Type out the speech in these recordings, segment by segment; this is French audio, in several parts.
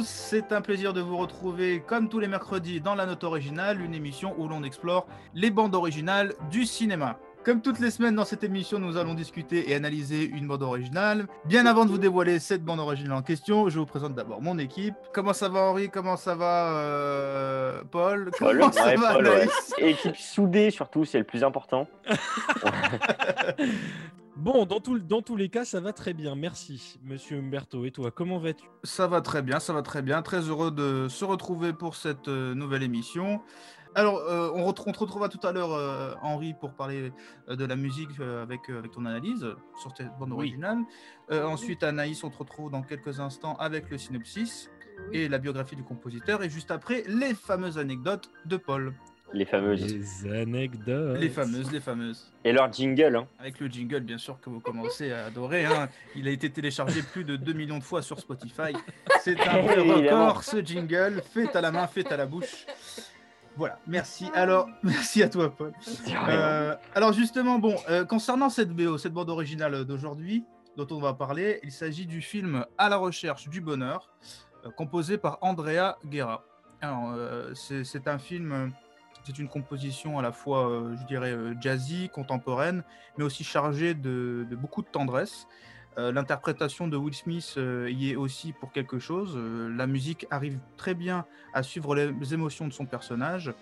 Tous, c'est un plaisir de vous retrouver comme tous les mercredis dans la note originale, une émission où l'on explore les bandes originales du cinéma. Comme toutes les semaines dans cette émission, nous allons discuter et analyser une bande originale. Bien avant de vous dévoiler cette bande originale en question, je vous présente d'abord mon équipe. Comment ça va Henri? Comment ça va euh, Paul? Paul, Comment ça ouais, va Paul, ouais. Équipe soudée surtout, c'est le plus important. Bon, dans, tout- dans tous les cas, ça va très bien. Merci, monsieur Umberto. Et toi, comment vas-tu? Ça va très bien, ça va très bien. Très heureux de se retrouver pour cette euh, nouvelle émission. Alors, euh, on, te retrouvera tout à l'heure, euh, Henri, pour parler euh, de la musique euh, avec, euh, avec ton analyse sur cette bande Oui. originale. Euh, ensuite, Anaïs, on te retrouve dans quelques instants avec le synopsis et la biographie du compositeur. Et juste après, les fameuses anecdotes de Paul. Les fameuses. Les anecdotes. Les fameuses, les fameuses. Et leur jingle, hein. Avec le jingle, bien sûr, que vous commencez à adorer. hein. Il a été téléchargé plus de 2 millions de fois sur Spotify. C'est un vrai record, ce jingle. Fait à la main, fait à la bouche. Voilà, merci. Alors, merci à toi, Paul. Euh, alors, justement, bon, euh, concernant cette BO, cette bande originale d'aujourd'hui, dont on va parler, il s'agit du film À la recherche du bonheur, euh, composé par Andrea Guerra. Alors, euh, c'est c'est un film, euh, c'est une composition à la fois, euh, je dirais, euh, jazzy, contemporaine, mais aussi chargée de, de beaucoup de tendresse. Euh, L'interprétation de Will Smith euh, y est aussi pour quelque chose. La musique arrive très bien à suivre les émotions de son personnage.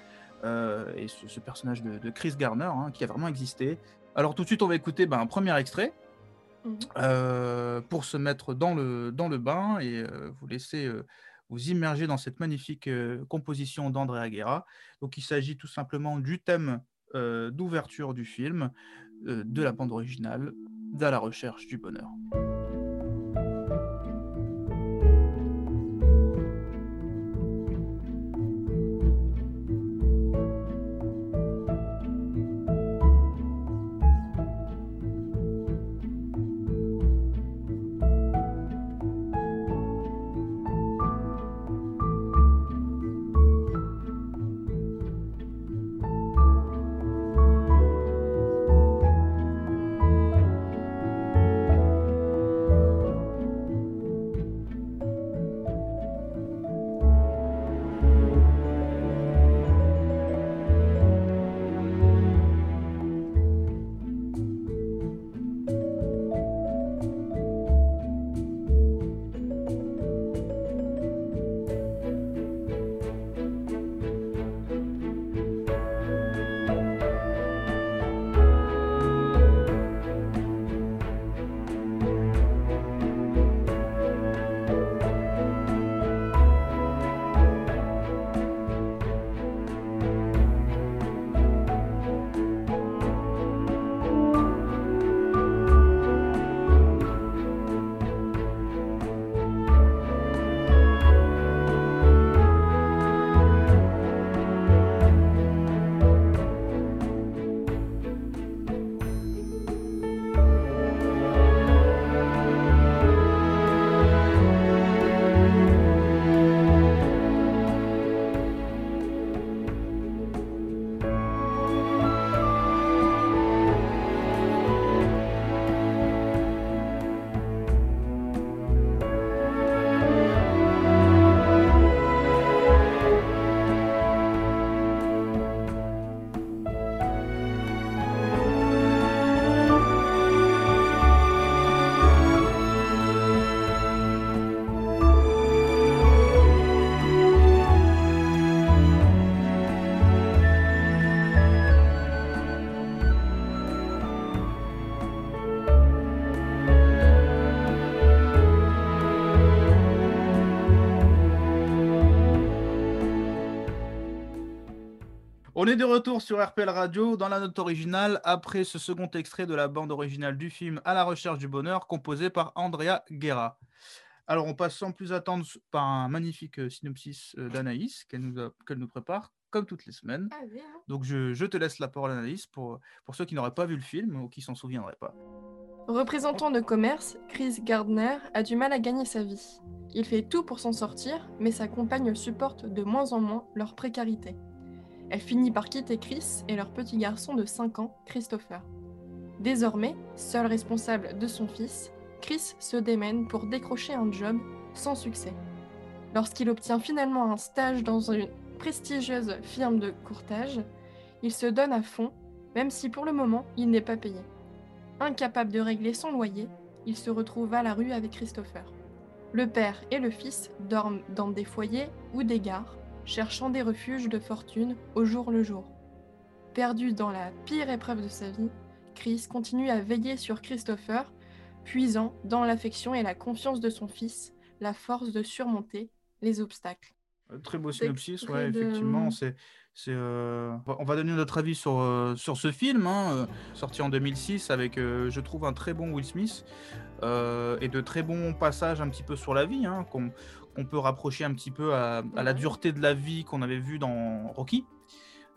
Et ce, ce personnage de, de Chris Garner, hein, qui a vraiment existé. Alors tout de suite, on va écouter ben, un premier extrait Mhm. pour se mettre dans le, dans le bain et vous laisser vous immerger dans cette magnifique euh, composition d'Andrea Guerra. Donc il s'agit tout simplement du thème euh, d'ouverture du film, euh, de la bande originale, d'à la recherche du bonheur. On est de retour sur RPL Radio dans la note originale après ce second extrait de la bande originale du film À la recherche du bonheur composé par Andrea Guerra. Alors on passe sans plus attendre par un magnifique euh, synopsis euh, d'Anaïs qu'elle nous, nous prépare comme toutes les semaines. Ah. Donc je, je te laisse la parole Anaïs pour, pour ceux qui n'auraient pas vu le film ou qui s'en souviendraient pas. Représentant de commerce, Chris Gardner a du mal à gagner sa vie. Il fait tout pour s'en sortir, mais sa compagne supporte de moins en moins leur précarité. Elle finit par quitter Chris et leur petit garçon de 5 ans, Christopher. Désormais, seul responsable de son fils, Chris se démène pour décrocher un job sans succès. Lorsqu'il obtient finalement un stage dans une prestigieuse firme de courtage, il se donne à fond, même si pour le moment il n'est pas payé. Incapable de régler son loyer, il se retrouve à la rue avec Christopher. Le père et le fils dorment dans des foyers ou des gares, cherchant des refuges de fortune au jour le jour. Perdu dans la pire épreuve de sa vie, Chris continue à veiller sur Christopher, puisant dans l'affection et la confiance de son fils la force de surmonter les obstacles. Euh, Très beau synopsis, ouais, de- effectivement. C'est, c'est, euh, On va donner notre avis sur, euh, sur ce film, hein, euh, sorti en 2006, avec, je trouve, un très bon Will Smith et de très bons passages un petit peu sur la vie, hein, qu'on, qu'on peut rapprocher un petit peu à, à la dureté de la vie qu'on avait vu dans Rocky.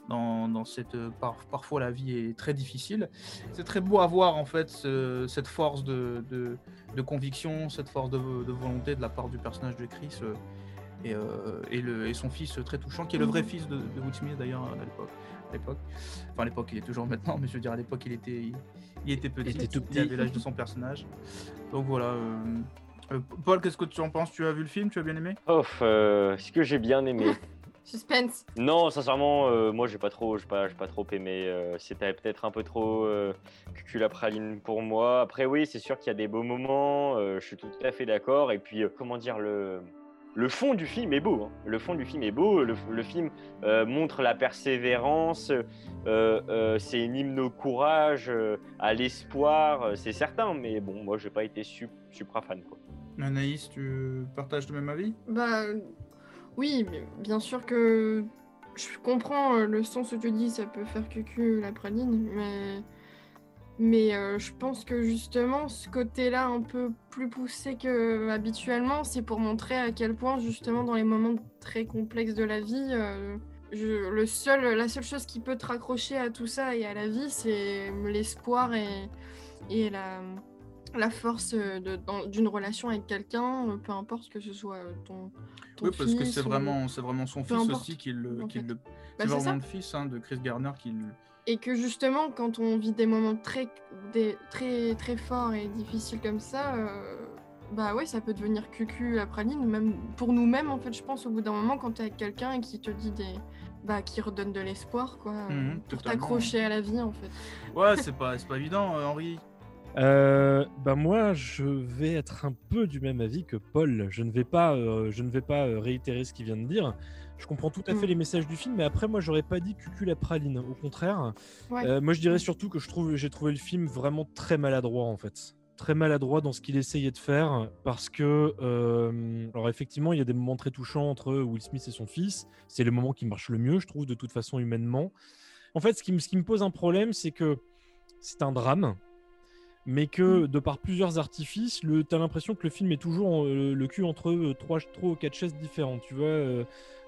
Dans, dans cette, euh, par- parfois la vie est très difficile. C'est très beau à voir en fait ce- cette force de, de, de conviction, cette force de, de volonté de la part du personnage de Chris. euh, et, euh, et, le, et son fils très touchant, qui est le vrai Mhm. fils de, de Will Smith d'ailleurs à l'époque. à l'époque. Enfin, à l'époque, il est toujours maintenant, mais je veux dire, à l'époque, il était, il, il était petit, était tout il avait petit. l'âge de son personnage. Donc voilà. euh, euh, Paul, qu'est-ce que tu en penses? Tu as vu le film? Tu as bien aimé? Oh, euh, ce que j'ai bien aimé? Suspense. Non, sincèrement, euh, moi j'ai pas trop, j'ai pas, j'ai pas trop aimé. euh, C'était peut-être un peu trop euh, cucul la praline pour moi. Après, oui, c'est sûr qu'il y a des beaux moments. euh, je suis tout à fait d'accord. Et puis, euh, comment dire le le fond du film est beau. hein. Le fond du film est beau. Le, le film euh, montre la persévérance. euh, euh, c'est une hymne au courage, euh, à l'espoir. euh, c'est certain. Mais bon, moi j'ai pas été su- supra fan. Quoi. Anaïs, tu partages le même avis? Bah oui, bien sûr que je comprends euh, le sens où tu dis ça peut faire cucu la praline, mais mais euh, je pense que justement ce côté-là un peu plus poussé que habituellement, c'est pour montrer à quel point justement dans les moments très complexes de la vie, euh, le seul, la seule chose qui peut te raccrocher à tout ça et à la vie, c'est l'espoir et, et la, la force euh, d'une relation avec quelqu'un, euh, peu importe que ce soit euh, ton, ton Oui, parce que c'est ou- vraiment, c'est vraiment son fils importe, aussi qui le. qui le- Bah, c'est vraiment le fils hein, de Chris Garner qui le. Et que justement, quand on vit des moments très, des, très, très forts et difficiles comme ça, euh, bah ouais, ça peut devenir cucu la praline, même pour nous-mêmes, en fait, je pense, au bout d'un moment, quand t'es avec quelqu'un et qui te dit des. Bah, qui redonne de l'espoir, quoi, Mhm, pour t'accrocher à la vie, en fait. Ouais, c'est pas, pas évident, euh, Henri. Euh, bah moi, je vais être un peu du même avis que Paul. Je ne vais pas, euh, je ne vais pas euh, réitérer ce qu'il vient de dire. Je comprends tout à fait Mm. les messages du film, mais après, moi, j'aurais pas dit cucul la praline. Au contraire, Ouais. Euh, moi, je dirais surtout que je trouve, j'ai trouvé le film vraiment très maladroit en fait. Très maladroit dans ce qu'il essayait de faire parce que, alors effectivement, il y a des moments très touchants entre Will Smith et son fils. C'est les moments qui marchent le mieux, je trouve, de toute façon humainement. En fait, ce qui, me- ce qui me pose un problème, c'est que c'est un drame, mais que de par plusieurs artifices, tu as l'impression que le film est toujours euh, le cul entre euh, trois, trois ou quatre chaises différentes, tu vois, euh,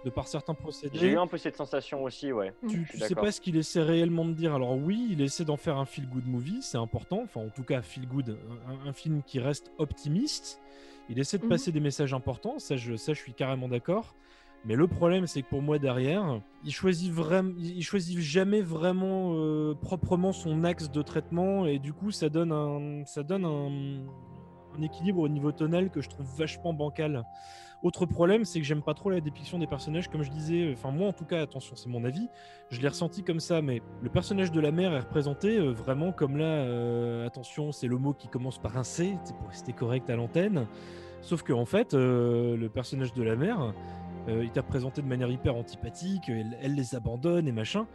de par certains procédés J'ai eu un peu cette sensation aussi, ouais. tu, Je tu suis sais pas ce qu'il essaie réellement de dire. Alors oui, il essaie d'en faire un feel good movie, c'est important. Enfin, en tout cas, feel good, un, un film qui reste optimiste. Il essaie de Mhm. passer des messages importants. Ça, je, ça, je suis carrément d'accord. Mais le problème, c'est que pour moi derrière, il choisit vraiment, il choisit jamais vraiment euh, proprement son axe de traitement et du coup, ça donne un, ça donne un, équilibre au niveau tonal que je trouve vachement bancal. Autre problème, c'est que j'aime pas trop la dépiction des personnages, comme je disais. Enfin, moi, en tout cas, attention, c'est mon avis. Je l'ai ressenti comme ça, mais le personnage de la mère est représenté euh, vraiment comme là. euh, attention, c'est le mot qui commence par un C, pour rester correct à l'antenne. Sauf que en fait, le personnage de la mère, il t'a représenté de manière hyper antipathique. Elle, les abandonne et machin.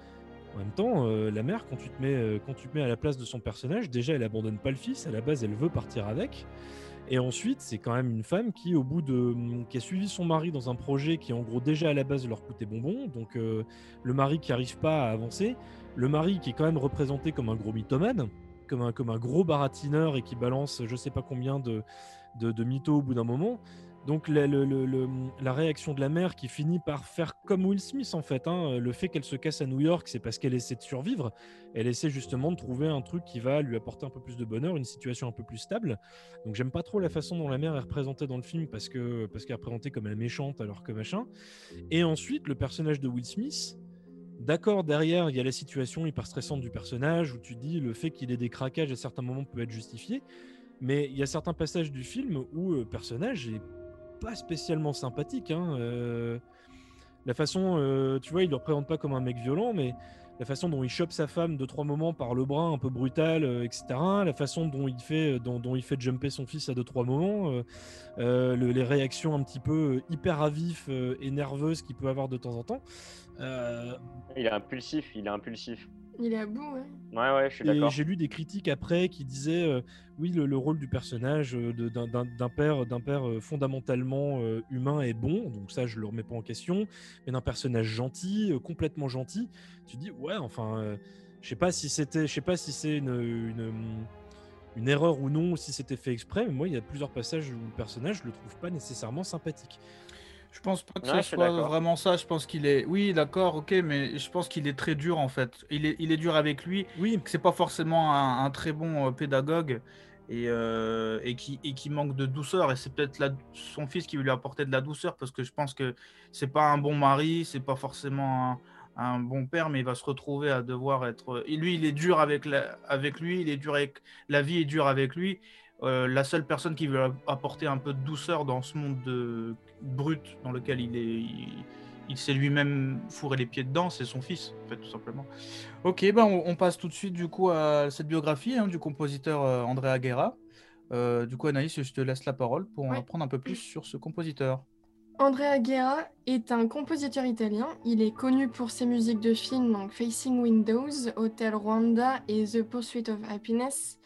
En même temps, euh, la mère, quand tu te mets, euh, quand tu mets à la place de son personnage, déjà, elle abandonne pas le fils. À la base, elle veut partir avec. Et ensuite, c'est quand même une femme qui, au bout de, qui a suivi son mari dans un projet qui, en gros, déjà à la base leur coûtait bonbon. Donc, euh, le mari qui arrive pas à avancer, le mari qui est quand même représenté comme un gros mythomane, comme un, comme un gros baratineur et qui balance je sais pas combien de, de, de mythos au bout d'un moment. Donc la, réaction de la mère qui finit par faire comme Will Smith en fait, hein, le fait qu'elle se casse à New York, c'est parce qu'elle essaie de survivre. Elle essaie justement de trouver un truc qui va lui apporter un peu plus de bonheur, une situation un peu plus stable. Donc j'aime pas trop la façon dont la mère est représentée dans le film parce parce qu'elle est représentée comme la méchante alors que machin. Et ensuite le personnage de Will Smith. D'accord, derrière, il y a la situation hyper stressante du personnage où tu dis le fait qu'il ait des craquages à certains moments peut être justifié, mais il y a certains passages du film où le personnage est pas spécialement sympathique. Hein, euh, la façon, euh, tu vois, il le représente pas comme un mec violent, mais la façon dont il chope sa femme de trois moments par le bras un peu brutal, euh, etc. La façon dont il fait, dont, il fait jumper son fils à deux trois moments, le, les réactions un petit peu hyper à et nerveuses qu'il peut avoir de temps en temps. Il est impulsif, il est impulsif. Il est à bout, ouais. Ouais, ouais, je suis d'accord. J'ai lu des critiques après qui disaient euh, oui, le, rôle du personnage euh, d'un père, d'un père euh, fondamentalement humain est bon, donc ça, je le remets pas en question, mais d'un personnage gentil, complètement gentil, tu dis ouais, enfin, je sais pas si c'était, je sais pas si c'est une, une, une, erreur ou non, si c'était fait exprès, mais moi, il y a plusieurs passages où le personnage, je le trouve pas nécessairement sympathique. Je pense pas que ce soit vraiment ça. Je pense qu'il est. Oui, d'accord, ok, mais je pense qu'il est très dur en fait. Il est, il est dur avec lui. Oui. Que c'est pas forcément un, très bon euh, pédagogue et, euh, et, qui, et qui manque de douceur. Et c'est peut-être son fils qui lui apporter de la douceur parce que je pense que c'est pas un bon mari, c'est pas forcément un, bon père, mais il va se retrouver à devoir être. Et lui, il est dur avec, la, avec lui, il est dur avec la vie est dure avec lui. Euh, la seule personne qui veut apporter un peu de douceur dans ce monde de, brut dans lequel il est, il, s'est lui-même fourré les pieds dedans, c'est son fils, en fait, tout simplement. Ok, ben on, passe tout de suite du coup à cette biographie hein, du compositeur euh, Andrea Guerra. Euh, du coup, Anaïs, je te laisse la parole pour en apprendre un peu plus sur ce compositeur. Andrea Guerra est un compositeur italien. Il est connu pour ses musiques de films, donc Facing Windows, Hotel Rwanda et The Pursuit of Happiness.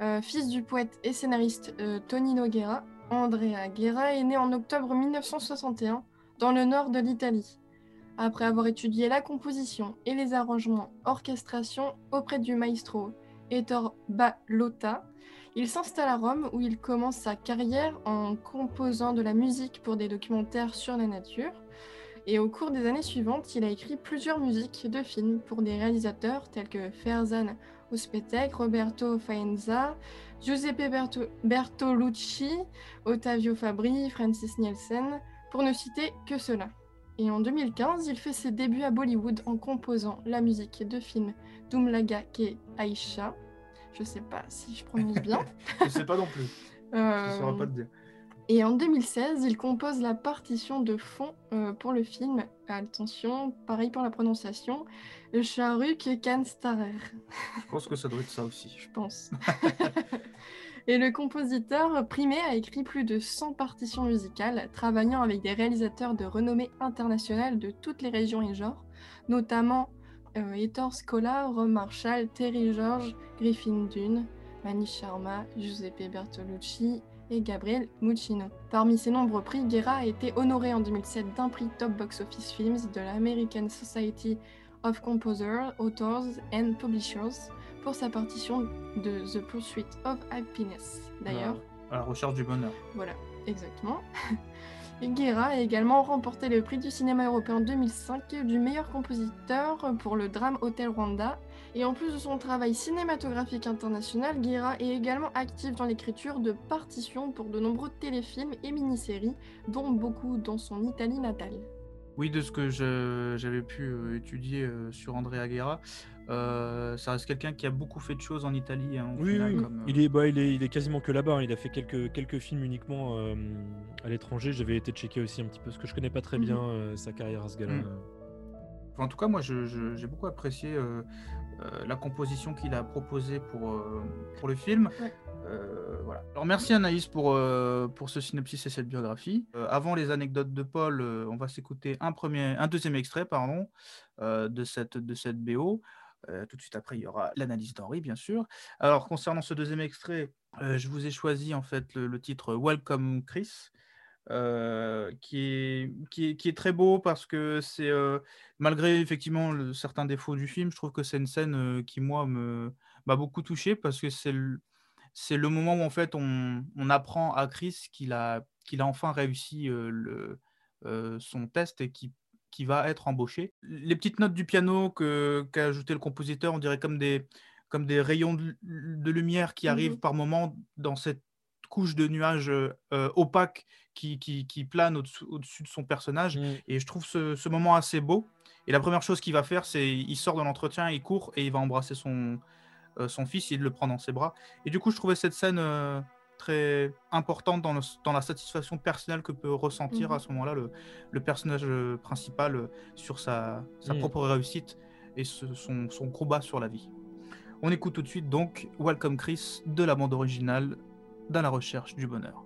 Euh, fils du poète et scénariste Tonino Guerra, Andrea Guerra est né en octobre 1961 dans le nord de l'Italie. Après avoir étudié la composition et les arrangements orchestration auprès du maestro Ettore Balotta, il s'installe à Rome où il commence sa carrière en composant de la musique pour des documentaires sur la nature. Et au cours des années suivantes, il a écrit plusieurs musiques de films pour des réalisateurs tels que Ferzan Ospetec, Roberto Faenza, Giuseppe Bertolucci, Ottavio Fabri, Francis Nielsen, pour ne citer que cela. Et en 2015, il fait ses débuts à Bollywood en composant la musique de films Dumlaga Ke Aisha. Je sais pas si je prononce bien. je sais pas non plus. Je pas te dire. Et en 2016, il compose la partition de fond euh, pour le film. Attention, pareil pour la prononciation. Charuk Kanstarer. Je pense que ça doit être ça aussi. Je pense. et le compositeur primé a écrit plus de 100 partitions musicales, travaillant avec des réalisateurs de renommée internationale de toutes les régions et genres, notamment euh, Ettore Scola, Rom Marshall, Terry George, Griffin Dune, Manish Sharma, Giuseppe Bertolucci, et Gabriel Muccino. Parmi ses nombreux prix, Guerra a été honoré en 2007 d'un prix Top Box Office Films de l'American Society of Composers, Authors and Publishers pour sa partition de The Pursuit of Happiness. D'ailleurs, à la recherche du bonheur. Voilà, exactement. Guerra a également remporté le prix du cinéma européen 2005 du meilleur compositeur pour le drame Hotel Rwanda et en plus de son travail cinématographique international, Guerra est également actif dans l'écriture de partitions pour de nombreux téléfilms et mini-séries, dont beaucoup dans son Italie natale. Oui, de ce que j'avais pu euh, étudier euh, sur Andrea Guerra, euh, ça reste quelqu'un qui a beaucoup fait de choses en Italie. Hein, oui, il, est, bah, il, est, il est quasiment que là-bas. Hein. Il a fait quelques, quelques films uniquement à l'étranger. J'avais été checker aussi un petit peu, parce que je connais pas très mhm. bien sa carrière à ce gars-là. Mhm. en tout cas, moi, j'ai beaucoup apprécié euh, la composition qu'il a proposée pour, euh, pour le film. Euh, voilà. Alors merci Anaïs pour, pour ce synopsis et cette biographie. avant les anecdotes de Paul, on va s'écouter un, premier, un deuxième extrait pardon, de, cette, de cette BO. tout de suite après, il y aura l'analyse d'Henri, bien sûr. Alors, concernant ce deuxième extrait, je vous ai choisi en fait le, le titre Welcome Chris, euh, qui, est, qui, est, qui, est, très beau parce que c'est, euh, malgré effectivement le, certains défauts du film, je trouve que c'est une scène euh, qui, moi, m'a beaucoup touché parce que c'est le, c'est le moment où en fait on, on apprend à Chris qu'il a, qu'il a enfin réussi le, son test et qui, qui va être embauché. Les petites notes du piano que, qu'a ajouté le compositeur, on dirait comme des, comme des rayons de, lumière qui mmh arrivent par moment dans cette couche de nuages opaques qui, qui, qui plane au-dessus de son personnage. Mm. Et je trouve ce, ce, moment assez beau. Et la première chose qu'il va faire, c'est il sort de l'entretien, il court et il va embrasser son, euh, son fils, il le prend dans ses bras. Et du coup, je trouvais cette scène euh, très importante dans, le- dans la satisfaction personnelle que peut ressentir Mhm. à ce moment-là le, le personnage euh, principal euh, sur sa, sa Mhm. propre réussite et ce- son, son combat sur la vie. On écoute tout de suite donc Welcome Chris de la bande originale dans la recherche du bonheur.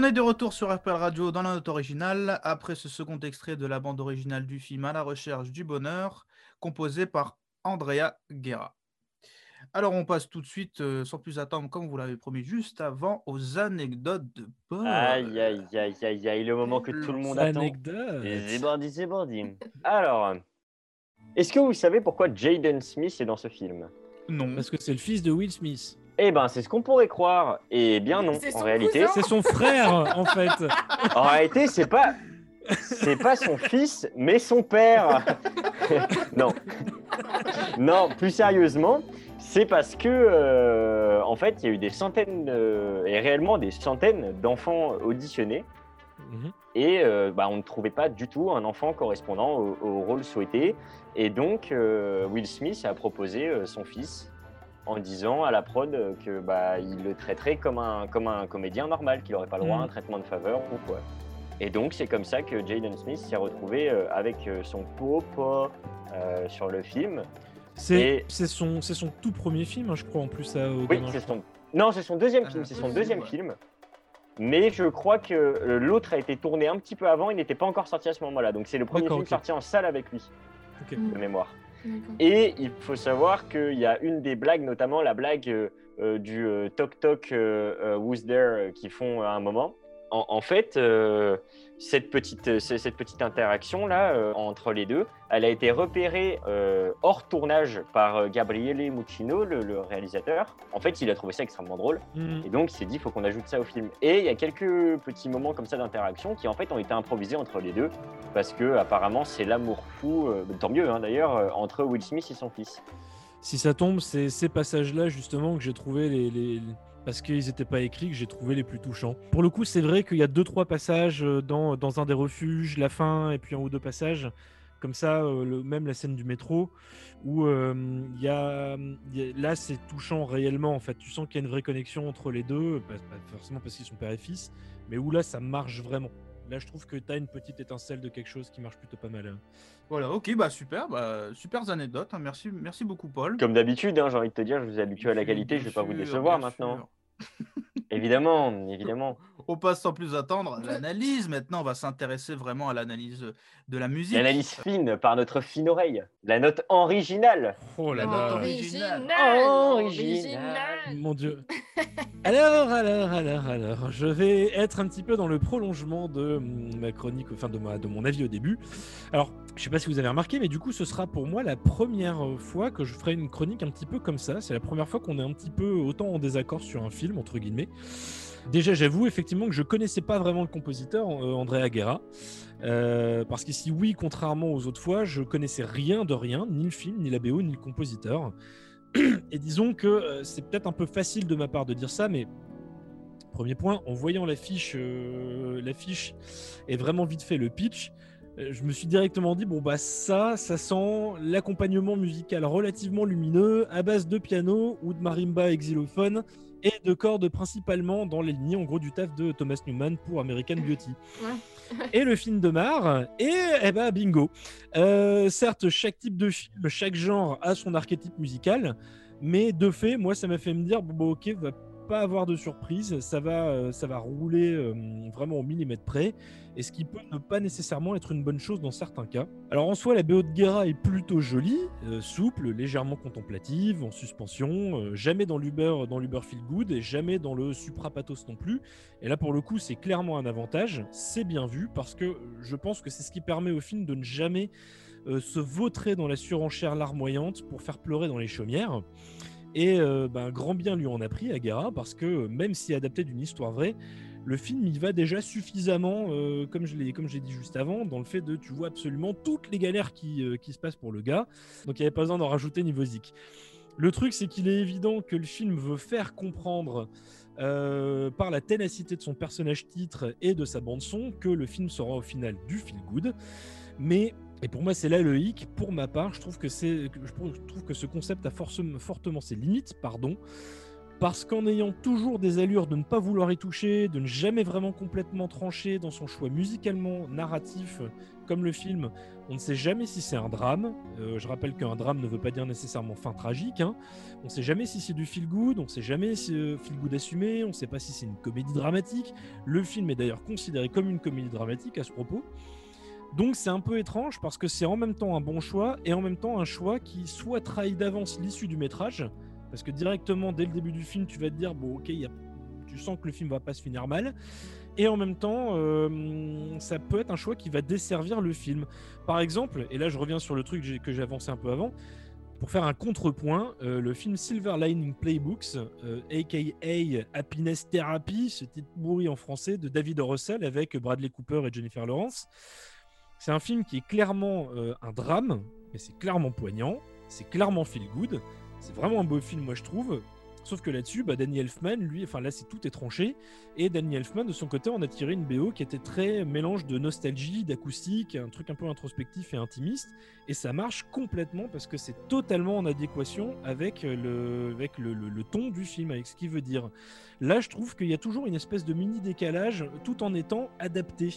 On est de retour sur Apple Radio dans la note originale, après ce second extrait de la bande originale du film À la recherche du bonheur, composé par Andrea Guerra. Alors on passe tout de suite, euh, sans plus attendre, comme vous l'avez promis juste avant, aux anecdotes de Paul. Aïe, aïe, aïe, aïe, aïe, le moment que tout le monde attend. Anecdote. Et C'est bordi. Alors, est-ce que vous savez pourquoi Jaden Smith est dans ce film? Non. Parce que c'est le fils de Will Smith. Eh ben, c'est ce qu'on pourrait croire. Eh bien non, en réalité. C'est son frère, en fait. en réalité, c'est pas, c'est pas son fils, mais son père. non, non, plus sérieusement, c'est parce que, euh, en fait, il y a eu des centaines euh, et réellement des centaines d'enfants auditionnés. Mhm. Et euh, bah, on ne trouvait pas du tout un enfant correspondant au, au rôle souhaité. Et donc, euh, Will Smith a proposé euh, son fils en disant à la prod que bah, il le traiterait comme un, comme un comédien normal, qu'il n'aurait pas le droit à un Mm. traitement de faveur ou quoi. Et donc, c'est comme ça que Jaden Smith s'est retrouvé euh, avec euh, son papa euh, sur le film. C'est Et- son, c'est son tout premier film, hein, je crois, en plus. À, au Oui, gamin, c'est son. Non, c'est son deuxième Ah, film. C'est son deuxième ouais. film. Mais je crois que euh, l'autre a été tourné un petit peu avant. Il n'était pas encore sorti à ce moment-là. Donc c'est le premier film ok. sorti en salle avec lui, de mémoire. Et il faut savoir qu'il y a une des blagues, notamment la blague euh, euh, du Toc Toc euh, euh, Who's There qu'ils font à un moment. en, fait, cette, petite, c- cette petite interaction-là euh, entre les deux, elle a été repérée euh, hors tournage par euh, Gabriele Muccino, le, le réalisateur. En fait, il a trouvé ça extrêmement drôle. Mm. Et donc, il s'est dit, il faut qu'on ajoute ça au film. Et il y a quelques petits moments comme ça d'interaction qui, en fait, ont été improvisés entre les deux. Parce que, apparemment, c'est l'amour fou, euh, tant mieux hein, d'ailleurs, euh, entre Will Smith et son fils. Si ça tombe, c'est ces passages-là justement que j'ai trouvé les, les- parce qu'ils n'étaient pas écrits que j'ai trouvé les plus touchants. Pour le coup, c'est vrai qu'il y a deux trois passages euh, dans, dans un des refuges, la fin et puis un ou deux passages comme ça, euh, le- même la scène du métro où euh, il y, a, là c'est touchant réellement en fait. Tu sens qu'il y a une vraie connexion entre les deux, pas, pas forcément parce qu'ils sont père et fils, mais où là ça marche vraiment. Là, je trouve que tu as une petite étincelle de quelque chose qui marche plutôt pas mal. hein. Voilà, ok, bah super, bah, super anecdotes. hein, Merci, merci beaucoup, Paul. Comme d'habitude, hein, j'ai envie de te dire, je vous ai habitué à la qualité, je vais pas vous décevoir maintenant. sûr. Évidemment, évidemment. On passe sans plus attendre à l'analyse. Maintenant, on va s'intéresser vraiment à l'analyse de la musique. L'analyse fine par notre fine oreille. La note originale. Oh là Oh, là. original. Original, Original. Mon Dieu. Alors, alors, alors, alors, je vais être un petit peu dans le prolongement de ma chronique, enfin de, ma, de mon avis au début. Alors, je sais pas si vous avez remarqué, mais du coup, ce sera pour moi la première fois que je ferai une chronique un petit peu comme ça. C'est la première fois qu'on est un petit peu autant en désaccord sur un film, entre guillemets. Déjà, j'avoue effectivement que je connaissais pas vraiment le compositeur, euh, André Aguera. Euh, parce qu'ici, oui, contrairement aux autres fois, je connaissais rien de rien, ni le film, ni la BO, ni le compositeur. Et disons que euh, c'est peut-être un peu facile de ma part de dire ça, mais premier point, en voyant l'affiche, l'affiche et vraiment vite fait le pitch, je me suis directement dit bon bah ça, ça sent l'accompagnement musical relativement lumineux à base de piano ou de marimba et xylophone et de cordes principalement dans les lignées en gros du taf de Thomas Newman pour American Beauty. et le film de Mar et eh ben bingo. Euh, certes, chaque type de film, chaque genre a son archétype musical, mais de fait, moi, ça m'a fait me dire bon, ok, va pas avoir de surprise, ça va, euh, ça va rouler euh, vraiment au millimètre près, et ce qui peut ne pas nécessairement être une bonne chose dans certains cas. Alors en soi, la BO de Guerra est plutôt jolie, euh, souple, légèrement contemplative, en suspension, jamais dans l'Uber, dans l'Uber feel good, et jamais dans le supra pathos non plus. Et là, pour le coup, c'est clairement un avantage. C'est bien vu parce que je pense que c'est ce qui permet au film de ne jamais se vautrer dans la surenchère larmoyante pour faire pleurer dans les chaumières. Et ben, grand bien lui en a pris à parce que euh, même si adapté d'une histoire vraie, le film y va déjà suffisamment, euh, comme je l'ai comme j'ai dit juste avant, dans le fait de tu vois absolument toutes les galères qui, qui se passent pour le gars. Donc il n'y avait pas besoin d'en rajouter niveau zik. Le truc, c'est qu'il est évident que le film veut faire comprendre par la ténacité de son personnage titre et de sa bande son que le film sera au final du feel good. Mais et pour moi, c'est là le hic. Pour ma part, je trouve que ce concept a fortement ses limites, pardon, parce qu'en ayant toujours des allures de ne pas vouloir y toucher, de ne jamais vraiment complètement trancher dans son choix musicalement narratif, comme le film, on ne sait jamais si c'est un drame. Euh, je rappelle qu'un drame ne veut pas dire nécessairement fin tragique. hein. On ne sait jamais si c'est du feel good, on ne sait jamais si euh, feel good assumé, on ne sait pas si c'est une comédie dramatique. Le film est d'ailleurs considéré comme une comédie dramatique à ce propos. Donc c'est un peu étrange parce que c'est en même temps un bon choix et en même temps un choix qui soit trahit d'avance l'issue du métrage, parce que directement dès le début du film tu vas te dire bon ok y a- tu sens que le film va pas se finir mal, et en même temps euh, ça peut être un choix qui va desservir le film. Par exemple, et là je reviens sur le truc que j'ai- avancé un peu avant, pour faire un contrepoint, euh, le film Silver Lining Playbooks, euh, aka Happiness Therapy, ce titre pourri en français, de David. Russell avec Bradley Cooper et Jennifer Lawrence. C'est un film qui est clairement euh, un drame, mais c'est clairement poignant, c'est clairement feel good, c'est vraiment un beau film, moi je trouve. Sauf que là-dessus, bah, Danny Elfman, lui, enfin là, c'est tout est tranché. Et Danny Elfman, de son côté, on a tiré une BO qui était très mélange de nostalgie, d'acoustique, un truc un peu introspectif et intimiste. Et ça marche complètement parce que c'est totalement en adéquation avec, le ton du film, avec ce qu'il veut dire. Là, je trouve qu'il y a toujours une espèce de mini décalage tout en étant adapté.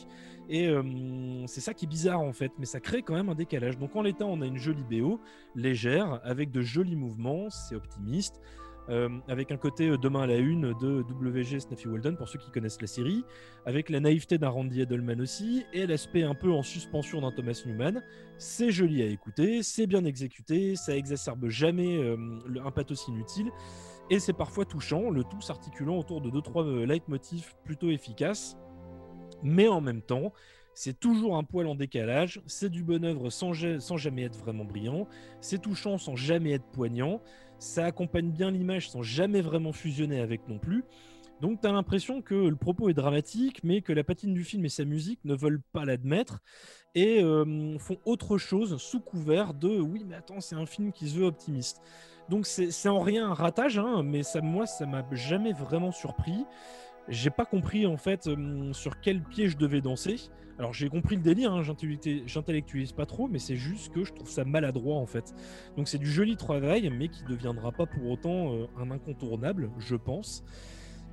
Et euh, c'est ça qui est bizarre en fait, mais ça crée quand même un décalage. Donc en l'état, on a une jolie BO, légère, avec de jolis mouvements, c'est optimiste. Euh, avec un côté euh, demain à la une de WG Snaffy Walden pour ceux qui connaissent la série, avec la naïveté d'un Randy Edelman aussi, et l'aspect un peu en suspension d'un Thomas Newman. C'est joli à écouter, c'est bien exécuté, ça exacerbe jamais euh, un pathos inutile, et c'est parfois touchant, le tout s'articulant autour de deux trois euh, leitmotifs plutôt efficaces. mais en même temps, c'est toujours un poil en décalage, c'est du bon œuvre sans jamais être vraiment brillant, c'est touchant sans jamais être poignant, ça accompagne bien l'image sans jamais vraiment fusionner avec non plus. Donc tu as l'impression que le propos est dramatique, mais que la patine du film et sa musique ne veulent pas l'admettre et euh, font autre chose sous couvert de oui mais attends c'est un film qui se veut optimiste. Donc c'est en rien un ratage, hein, mais ça, moi ça m'a jamais vraiment surpris. J'ai pas compris en fait euh, sur quel pied je devais danser. Alors j'ai compris le délire, hein, j'intellectualise pas trop, mais c'est juste que je trouve ça maladroit en fait. Donc c'est du joli travail, mais qui ne deviendra pas pour autant euh, un incontournable, je pense.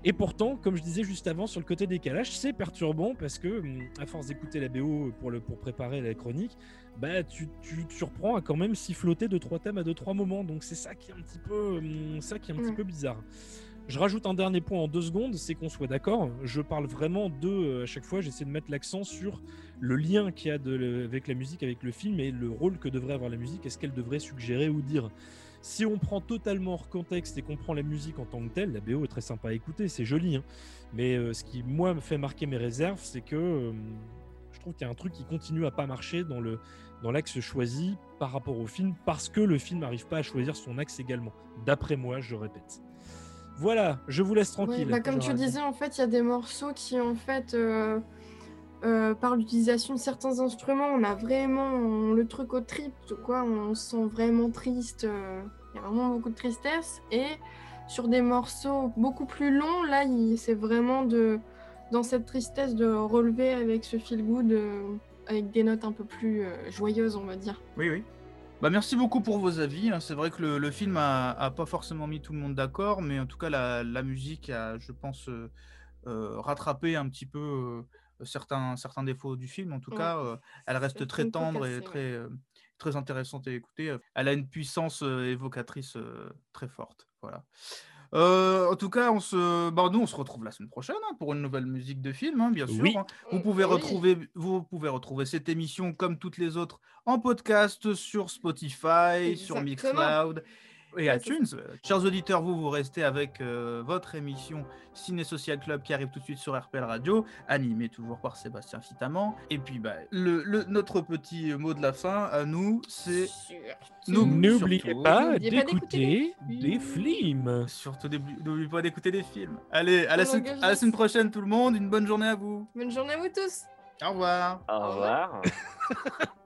Et pourtant, comme je disais juste avant, sur le côté décalage, c'est perturbant parce que, hum, à force d'écouter la BO pour, le, pour préparer la chronique, bah, tu, tu te surprends à quand même siffloter de trois thèmes à deux trois moments. Donc c'est ça qui est un petit peu, hum, ça qui est un petit peu bizarre. Je rajoute un dernier point en deux secondes, c'est qu'on soit d'accord. Je parle vraiment de, euh, à chaque fois, j'essaie de mettre l'accent sur le lien qu'il y a avec la musique, avec le film et le rôle que devrait avoir la musique et ce qu'elle devrait suggérer ou dire. Si on prend totalement hors contexte et qu'on prend la musique en tant que telle, la BO est très sympa à écouter, c'est joli. Hein. Mais euh, ce qui, moi, me fait marquer mes réserves, c'est que euh, je trouve qu'il y a un truc qui continue à pas marcher dans le dans l'axe choisi par rapport au film, parce que le film n'arrive pas à choisir son axe également. D'après moi, je répète. Voilà, je vous laisse tranquille. Bah, comme tu disais, en fait, il y a des morceaux qui, en fait, euh, par l'utilisation de certains instruments, on a vraiment le truc au trip, quoi. On se sent vraiment triste. Il y a vraiment beaucoup de tristesse. Et sur des morceaux beaucoup plus longs, là, c'est vraiment de, dans cette tristesse de relever avec ce feel good, euh, avec des notes un peu plus euh, joyeuses, on va dire. Oui, oui. Bah, merci beaucoup pour vos avis. Hein. C'est vrai que le, film a, pas forcément mis tout le monde d'accord, mais en tout cas, la, musique a, je pense, euh, rattrapé un petit peu certains, certains défauts du film. En tout cas, elle reste très tendre et très, très intéressante à écouter. Elle a une puissance évocatrice très forte. Voilà. En tout cas, on se, bah, nous, on se retrouve la semaine prochaine hein, pour une nouvelle musique de film, hein, bien sûr. Hein. Vous pouvez retrouver, vous pouvez retrouver cette émission comme toutes les autres en podcast sur Spotify, sur Mixcloud et iTunes. Chers auditeurs, vous, vous restez avec euh, votre émission Ciné Social Club qui arrive tout de suite sur RPL Radio, animée toujours par Sébastien Fitaman. Et puis, bah, le, notre petit mot de la fin à nous, c'est. N'oubliez pas d'écouter des films. Surtout, n'oubliez pas d'écouter des films. Allez, à la, à la semaine prochaine, tout le monde. Une bonne journée à vous. Bonne journée à vous tous. Au revoir. Au revoir.